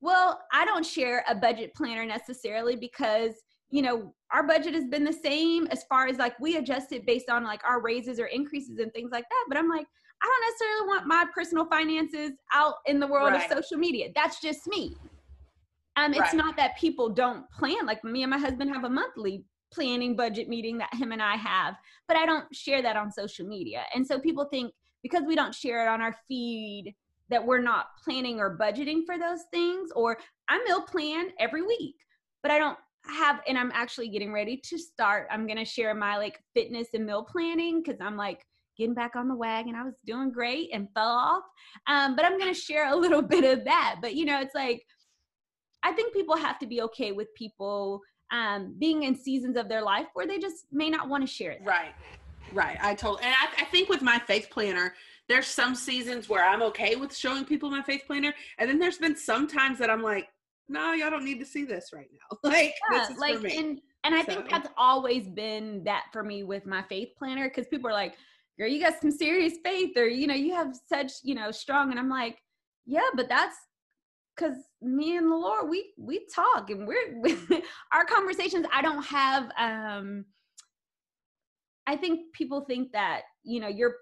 well i don't share a budget planner necessarily because you know our budget has been the same as far as like we adjust it based on like our raises or increases and things like that but i'm like i don't necessarily want my personal finances out in the world right. of social media that's just me um it's right. not that people don't plan like me and my husband have a monthly planning budget meeting that him and i have but i don't share that on social media and so people think because we don't share it on our feed that we're not planning or budgeting for those things or I meal plan every week, but I don't have and I'm actually getting ready to start. I'm going to share my like fitness and meal planning cuz I'm like getting back on the wagon. I was doing great and fell off. Um, but I'm going to share a little bit of that. But you know, it's like I think people have to be okay with people um, being in seasons of their life where they just may not want to share it. Right. Right. I told, and I, I, think with my faith planner, there's some seasons where I'm okay with showing people my faith planner, and then there's been some times that I'm like, no, y'all don't need to see this right now. like, yeah, like, and and I so. think that's always been that for me with my faith planner because people are like, girl, you got some serious faith, or you know, you have such, you know, strong, and I'm like, yeah, but that's because me and the Lord, we we talk and we're our conversations. I don't have um I think people think that, you know, you're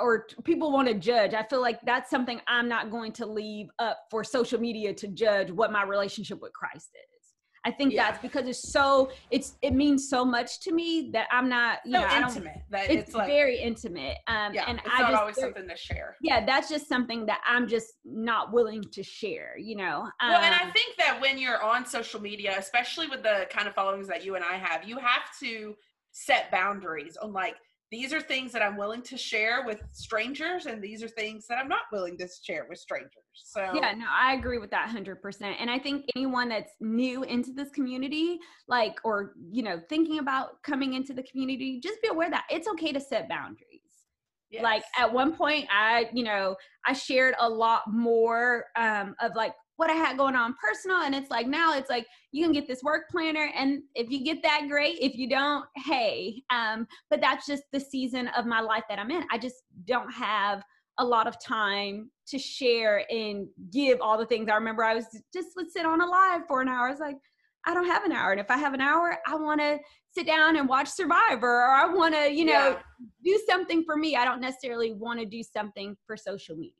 or people want to judge. I feel like that's something I'm not going to leave up for social media to judge what my relationship with Christ is. I think yeah. that's because it's so it's it means so much to me that I'm not you so know intimate. That it's, it's like, very intimate. Um, yeah, and it's I not just, always something to share. Yeah, that's just something that I'm just not willing to share. You know. Um, well, and I um, think that when you're on social media, especially with the kind of followings that you and I have, you have to set boundaries on like these are things that I'm willing to share with strangers, and these are things that I'm not willing to share with strangers. So, yeah, no, I agree with that 100%. And I think anyone that's new into this community, like, or, you know, thinking about coming into the community, just be aware that it's okay to set boundaries. Yes. Like at one point, I, you know, I shared a lot more um, of like what I had going on personal. And it's like now it's like you can get this work planner. And if you get that, great. If you don't, hey. Um, but that's just the season of my life that I'm in. I just don't have a lot of time to share and give all the things. I remember I was just would sit on a live for an hour. I was like, I don't have an hour. And if I have an hour, I want to sit down and watch Survivor or I want to, you know, yeah. do something for me. I don't necessarily want to do something for social media.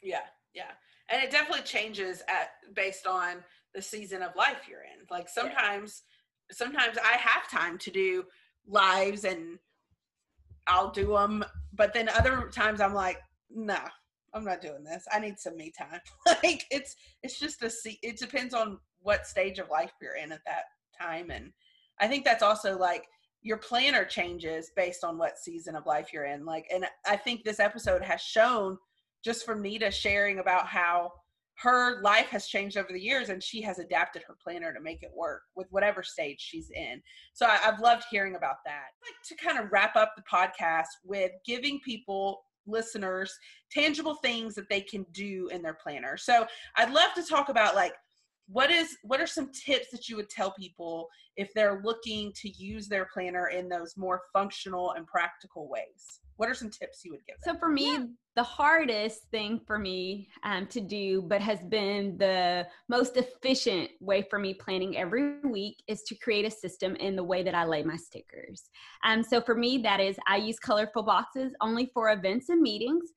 Yeah, yeah and it definitely changes at based on the season of life you're in. Like sometimes yeah. sometimes i have time to do lives and i'll do them but then other times i'm like no nah, i'm not doing this. I need some me time. Like it's it's just a see it depends on what stage of life you're in at that time and i think that's also like your planner changes based on what season of life you're in. Like and i think this episode has shown just from Nita sharing about how her life has changed over the years and she has adapted her planner to make it work with whatever stage she's in. So I, have loved hearing about that. Like to kind of wrap up the podcast with giving people listeners tangible things that they can do in their planner. So I'd love to talk about like what is what are some tips that you would tell people if they're looking to use their planner in those more functional and practical ways? What are some tips you would give? Them? So for me, yeah. the hardest thing for me um, to do, but has been the most efficient way for me planning every week, is to create a system in the way that I lay my stickers. Um, so for me, that is I use colorful boxes only for events and meetings.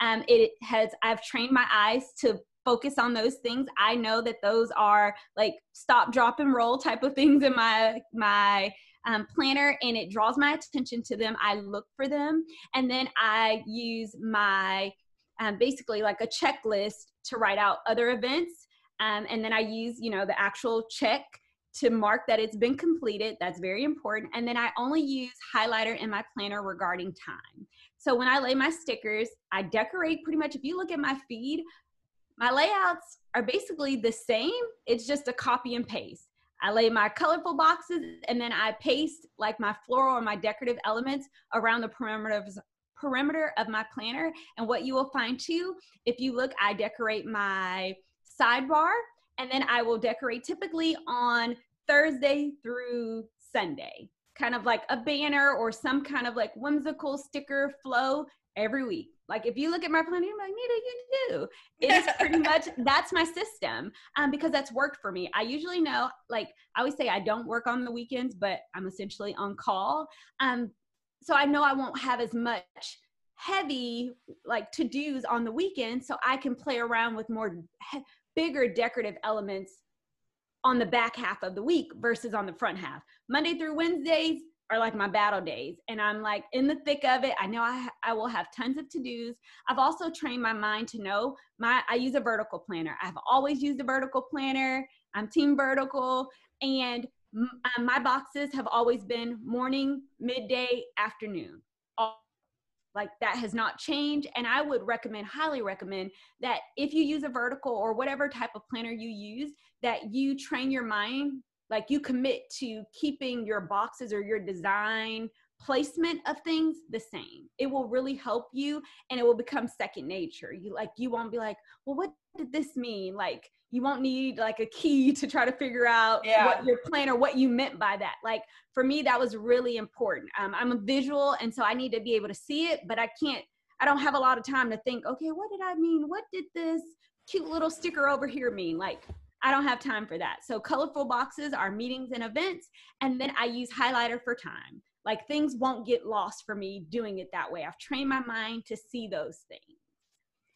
Um, it has I've trained my eyes to focus on those things i know that those are like stop drop and roll type of things in my my um, planner and it draws my attention to them. I look for them and then i use my um, basically like a checklist to write out other events um, and then i use you know the actual check to mark that it's been completed. That's very important. And then i only use highlighter in my planner regarding time. So when I lay my stickers, I decorate pretty much. If you look at my feed, my layouts are basically the same. It's just a copy and paste. I lay my colorful boxes and then I paste like my floral or my decorative elements around the perimeter of, perimeter of my planner. And what you will find too, if you look, I decorate my sidebar and then I will decorate typically on Thursday through Sunday, kind of like a banner or some kind of like whimsical sticker flow every week. Like if you look at my planner, you're like, Nita, you do. It is pretty much that's my system um, because that's worked for me. I usually know, like I always say, I don't work on the weekends, but I'm essentially on call. Um, so I know I won't have as much heavy like to dos on the weekend, so I can play around with more he- bigger decorative elements on the back half of the week versus on the front half. Monday through Wednesdays, are like my battle days. And i'm like in the thick of it i know i, I will have tons of to-dos. I've also trained my mind to know my i use a vertical planner. I've always used a vertical planner. I'm team vertical. And m- uh, my boxes have always been morning midday afternoon. All, like that has not changed. And i would recommend highly recommend that if you use a vertical or whatever type of planner you use that you train your mind like you commit to keeping your boxes or your design placement of things the same. It will really help you and it will become second nature. You like you won't be like well what did this mean? Like you won't need like a key to try to figure out yeah. what your plan or what you meant by that. Like for me that was really important. Um, i'm a visual and so i need to be able to see it but i can't i don't have a lot of time to think okay what did i mean? What did this cute little sticker over here mean? Like I don't have time for that. So colorful boxes are meetings and events. And then I use highlighter for time. Like things won't get lost for me doing it that way. I've trained my mind to see those things.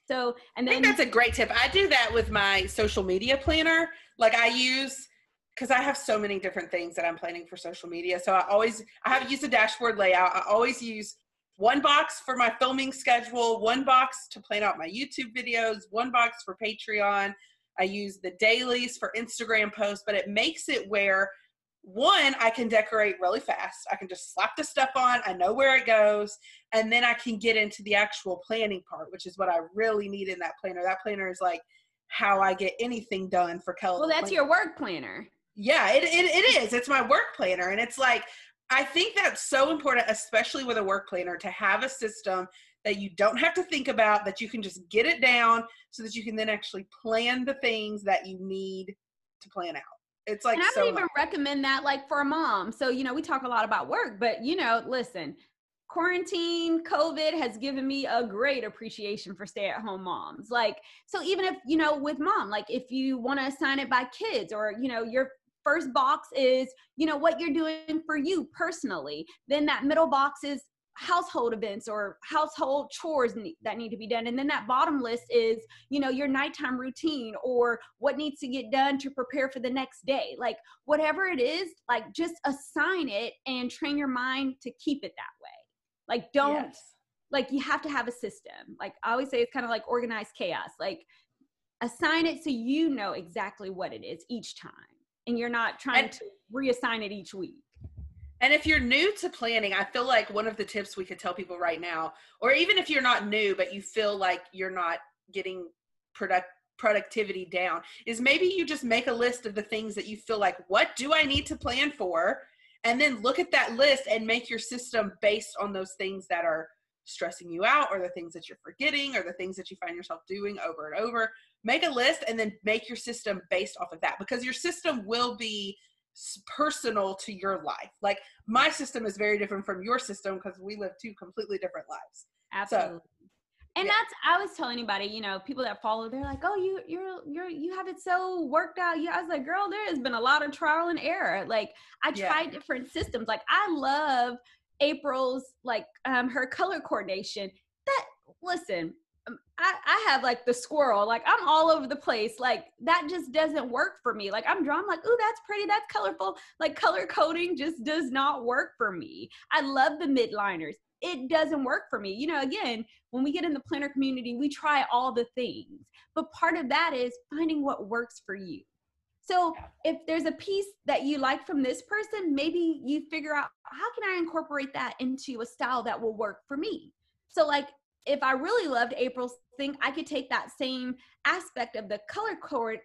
So, and then I think that's a great tip. I do that with my social media planner. Like I use, because I have so many different things that I'm planning for social media. So I always, I have used a dashboard layout. I always use one box for my filming schedule, one box to plan out my YouTube videos, one box for Patreon, I use the dailies for Instagram posts, but it makes it where one, I can decorate really fast. I can just slap the stuff on, I know where it goes, and then I can get into the actual planning part, which is what I really need in that planner. That planner is like how I get anything done for Kelly. Well, that's your work planner. Yeah, it, it, it is. It's my work planner. And it's like, I think that's so important, especially with a work planner, to have a system that you don't have to think about, that you can just get it down so that you can then actually plan the things that you need to plan out. It's like and I would so even recommend that like for a mom. So, you know, we talk a lot about work, but you know, listen, quarantine covid has given me a great appreciation for stay at home moms like so even if you know with mom like if you want to assign it by kids or you know your first box is you know what you're doing for you personally then that middle box is household events or household chores that need to be done. And then that bottom list is you know your nighttime routine or what needs to get done to prepare for the next day. Like whatever it is like just assign it and train your mind to keep it that way. Like don't yes. like you have to have a system. Like i always say it's kind of like organized chaos. Like assign it so you know exactly what it is each time and you're not trying and- to reassign it each week and if you're new to planning, I feel like one of the tips we could tell people right now, or even if you're not new, but you feel like you're not getting product productivity down, is maybe you just make a list of the things that you feel like, what do I need to plan for? And then look at that list and make your system based on those things that are stressing you out or the things that you're forgetting or the things that you find yourself doing over and over. Make a list and then make your system based off of that because your system will be personal to your life. Like my system is very different from your system because we live two completely different lives. Absolutely. So, and yeah. that's I always tell anybody, you know, people that follow, they're like, "Oh, you you're you're you have it so worked out." Yeah, I was like, "Girl, there has been a lot of trial and error." Like I tried yeah. different systems. Like I love April's like um her color coordination. That listen, I, I have like the squirrel, like I'm all over the place. Like that just doesn't work for me. Like I'm drawn like, ooh, that's pretty, that's colorful. Like color coding just does not work for me. I love the mildliners. It doesn't work for me. You know, again, when we get in the planner community, we try all the things. But part of that is finding what works for you. So if there's a piece that you like from this person, maybe you figure out how can I incorporate that into a style that will work for me. So like if I really loved April's thing, I could take that same aspect of the color cord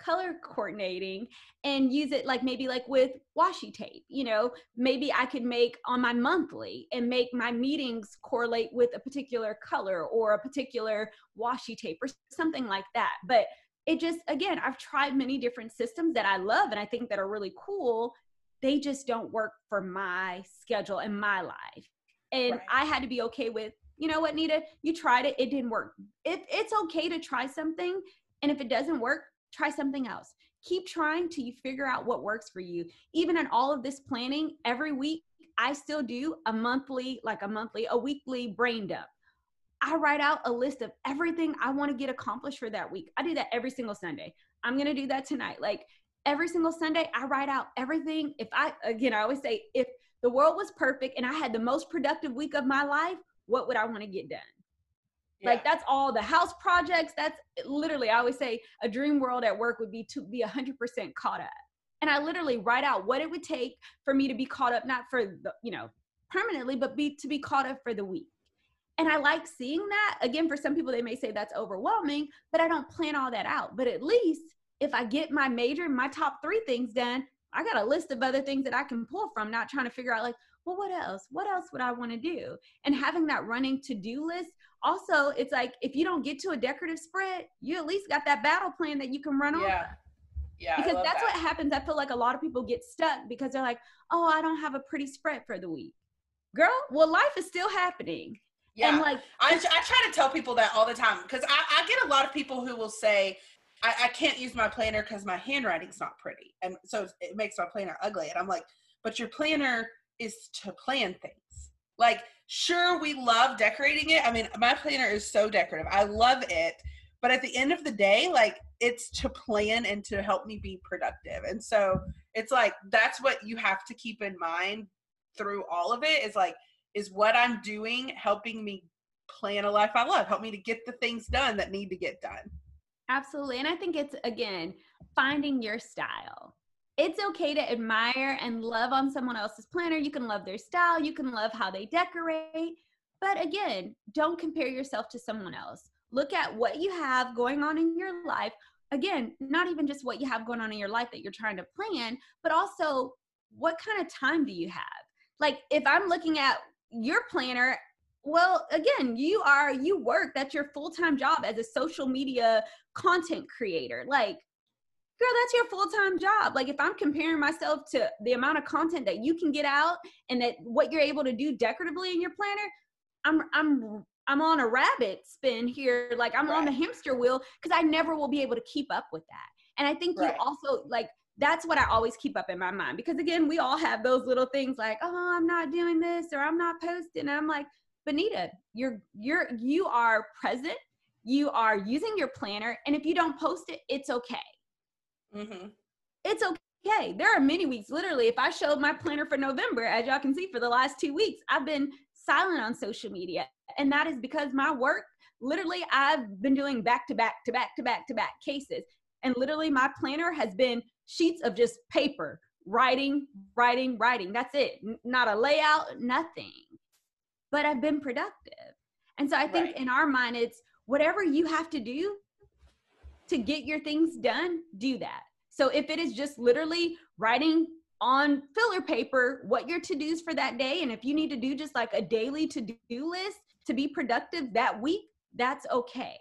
color coordinating and use it like maybe like with washi tape you know? Maybe i could make on my monthly and make my meetings correlate with a particular color or a particular washi tape or something like that. But it just again i've tried many different systems that i love and i think that are really cool. They just don't work for my schedule and my life. And right. i had to be okay with you know what, Nita, you tried it, it didn't work. It, it's okay to try something. And if it doesn't work, try something else. Keep trying till you figure out what works for you. Even in all of this planning, every week, I still do a monthly, like a monthly, a weekly brain dump. I write out a list of everything I want to get accomplished for that week. I do that every single Sunday. I'm going to do that tonight. Like every single Sunday, I write out everything. If I, again, I always say, if the world was perfect and I had the most productive week of my life, what would I want to get done? Yeah. Like that's all the house projects. That's literally, I always say a dream world at work would be to be 100% caught up. And I literally write out what it would take for me to be caught up, not for the, you know, permanently, but be to be caught up for the week. And I like seeing that. Again, for some people, they may say that's overwhelming, but I don't plan all that out. But at least if I get my major, my top three things done, I got a list of other things that I can pull from, not trying to figure out like, well, what else? What else would I want to do? And having that running to do list, also, it's like if you don't get to a decorative spread, you at least got that battle plan that you can run on. Yeah. Yeah. Because that's that. what happens. I feel like a lot of people get stuck because they're like, oh, I don't have a pretty spread for the week. Girl, well, life is still happening. Yeah. And like, I, I try to tell people that all the time because I, I get a lot of people who will say, I, I can't use my planner because my handwriting's not pretty. And so it makes my planner ugly. And I'm like, but your planner is to plan things. Like, sure, we love decorating it. I mean, my planner is so decorative. I love it. But at the end of the day, like, it's to plan and to help me be productive. And so it's like, that's what you have to keep in mind through all of it is like, is what I'm doing helping me plan a life I love, help me to get the things done that need to get done. Absolutely. And I think it's, again, finding your style it's okay to admire and love on someone else's planner. You can love their style, you can love how they decorate. But again, don't compare yourself to someone else. Look at what you have going on in your life. Again, not even just what you have going on in your life that you're trying to plan, but also what kind of time do you have? Like if I'm looking at your planner, well, again, you are, you work, that's your full time job as a social media content creator. Like, girl, that's your full time job. Like if I'm comparing myself to the amount of content that you can get out and that what you're able to do decoratively in your planner, I'm I'm I'm on a rabbit spin here. Like I'm right. on the hamster wheel because I never will be able to keep up with that. And I think right. you also like that's what I always keep up in my mind because again, we all have those little things like, oh, I'm not doing this or I'm not posting. And I'm like, Benita, you're you're you are present. You are using your planner, and if you don't post it, it's okay Mm-hmm. It's okay. There are many weeks, literally, if I showed my planner for November, as y'all can see for the last two weeks, I've been silent on social media. And that is because my work, literally, I've been doing back to back to back to back to back cases. And literally, my planner has been sheets of just paper, writing, writing, writing. That's it. N- not a layout, nothing. But I've been productive. And so I think right. in our mind, it's whatever you have to do to get your things done, do that. So if it is just literally writing on filler paper what your to dos for that day, and if you need to do just like a daily to do list, to be productive that week, that's okay.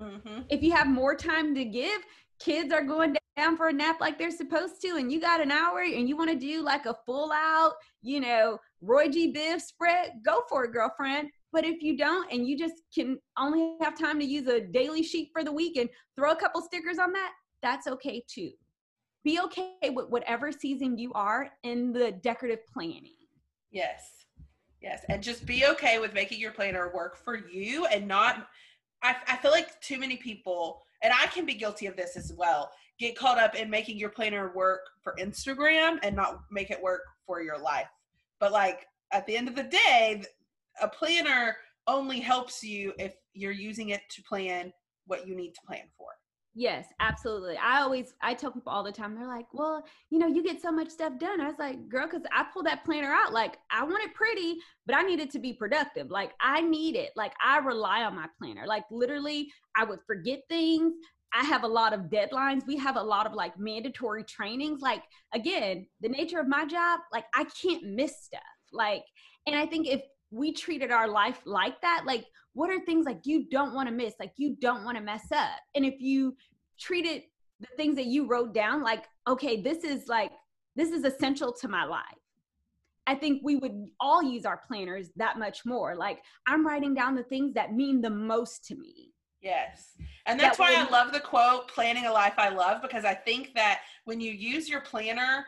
Mm-hmm. If you have more time to give, kids are going down for a nap like they're supposed to, and you got an hour and you want to do like a full out, you know, Roy G. Biv spread, go for it, girlfriend. But if you don't and you just can only have time to use a daily sheet for the week and throw a couple stickers on that, that's okay too. Be okay with whatever season you are in the decorative planning. Yes. Yes. And just be okay with making your planner work for you and not I, I feel like too many people, and I can be guilty of this as well, get caught up in making your planner work for Instagram and not make it work for your life. But like at the end of the day, a planner only helps you if you're using it to plan what you need to plan for. Yes, absolutely. I always I tell people all the time. They're like, "Well, you know, you get so much stuff done." I was like, "Girl, cuz I pull that planner out like I want it pretty, but I need it to be productive. Like I need it. Like I rely on my planner. Like literally, I would forget things. I have a lot of deadlines. We have a lot of like mandatory trainings. Like again, the nature of my job, like I can't miss stuff. Like and I think if we treated our life like that like what are things like you don't want to miss like you don't want to mess up. And if you treated the things that you wrote down like okay this is like this is essential to my life i think we would all use our planners that much more. Like i'm writing down the things that mean the most to me. Yes. And that's that why I love the quote, planning a life I love, because I think that when you use your planner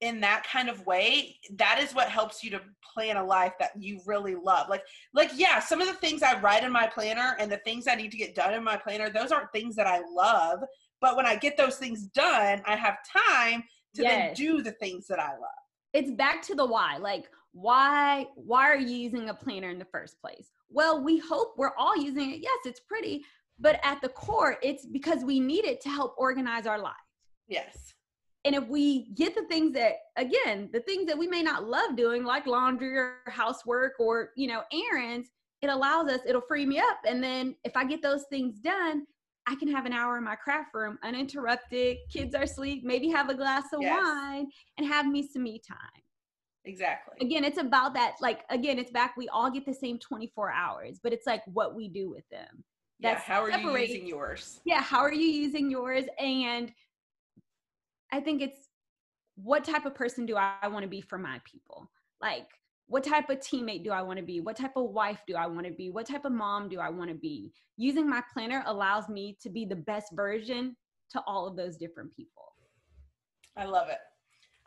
in that kind of way that is what helps you to plan a life that you really love. Like like yeah some of the things i write in my planner and the things i need to get done in my planner those aren't things that i love. But when i get those things done i have time to yes. then do the things that i love. It's back to the why. Like why why are you using a planner in the first place? Well we hope we're all using it. Yes it's pretty. But at the core it's because we need it to help organize our life. Yes and if we get the things that, again, the things that we may not love doing, like laundry or housework or, you know, errands, it allows us, it'll free me up. And then if I get those things done, I can have an hour in my craft room uninterrupted, kids are asleep, maybe have a glass of yes. wine and have me some me time. Exactly. Again, it's about that. Like, again, it's back. We all get the same 24 hours, but it's like what we do with them. That's yeah. How are you using yours? Yeah. How are you using yours? And I think it's what type of person do I want to be for my people? Like, what type of teammate do I want to be? What type of wife do I want to be? What type of mom do I want to be? Using my planner allows me to be the best version to all of those different people. I love it.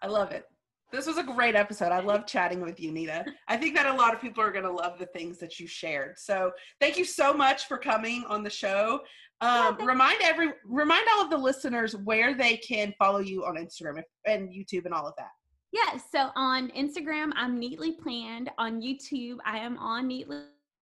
I love it. This was a great episode. I love chatting with you, Nita. I think that a lot of people are going to love the things that you shared. So, thank you so much for coming on the show. Um, remind every remind all of the listeners where they can follow you on Instagram and YouTube and all of that. Yeah, so on Instagram, I'm neatly planned. On YouTube, I am on neatly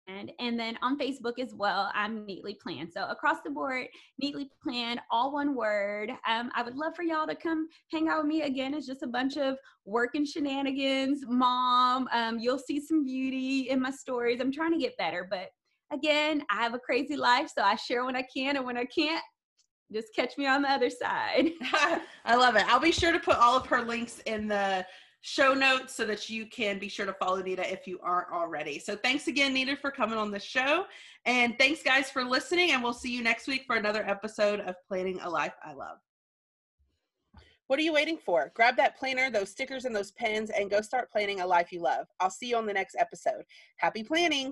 planned. And then on Facebook as well, I'm neatly planned. So across the board, neatly planned, all one word. Um, I would love for y'all to come hang out with me again. It's just a bunch of working shenanigans, mom. Um, you'll see some beauty in my stories. I'm trying to get better, but again, I have a crazy life, so I share when I can, and when I can't, just catch me on the other side. I love it. I'll be sure to put all of her links in the show notes so that you can be sure to follow Nita if you aren't already. So thanks again, Nita, for coming on the show. And thanks, guys, for listening. And we'll see you next week for another episode of Planning a Life I Love. What are you waiting for? Grab that planner, those stickers, and those pens, and go start planning a life you love. I'll see you on the next episode. Happy planning!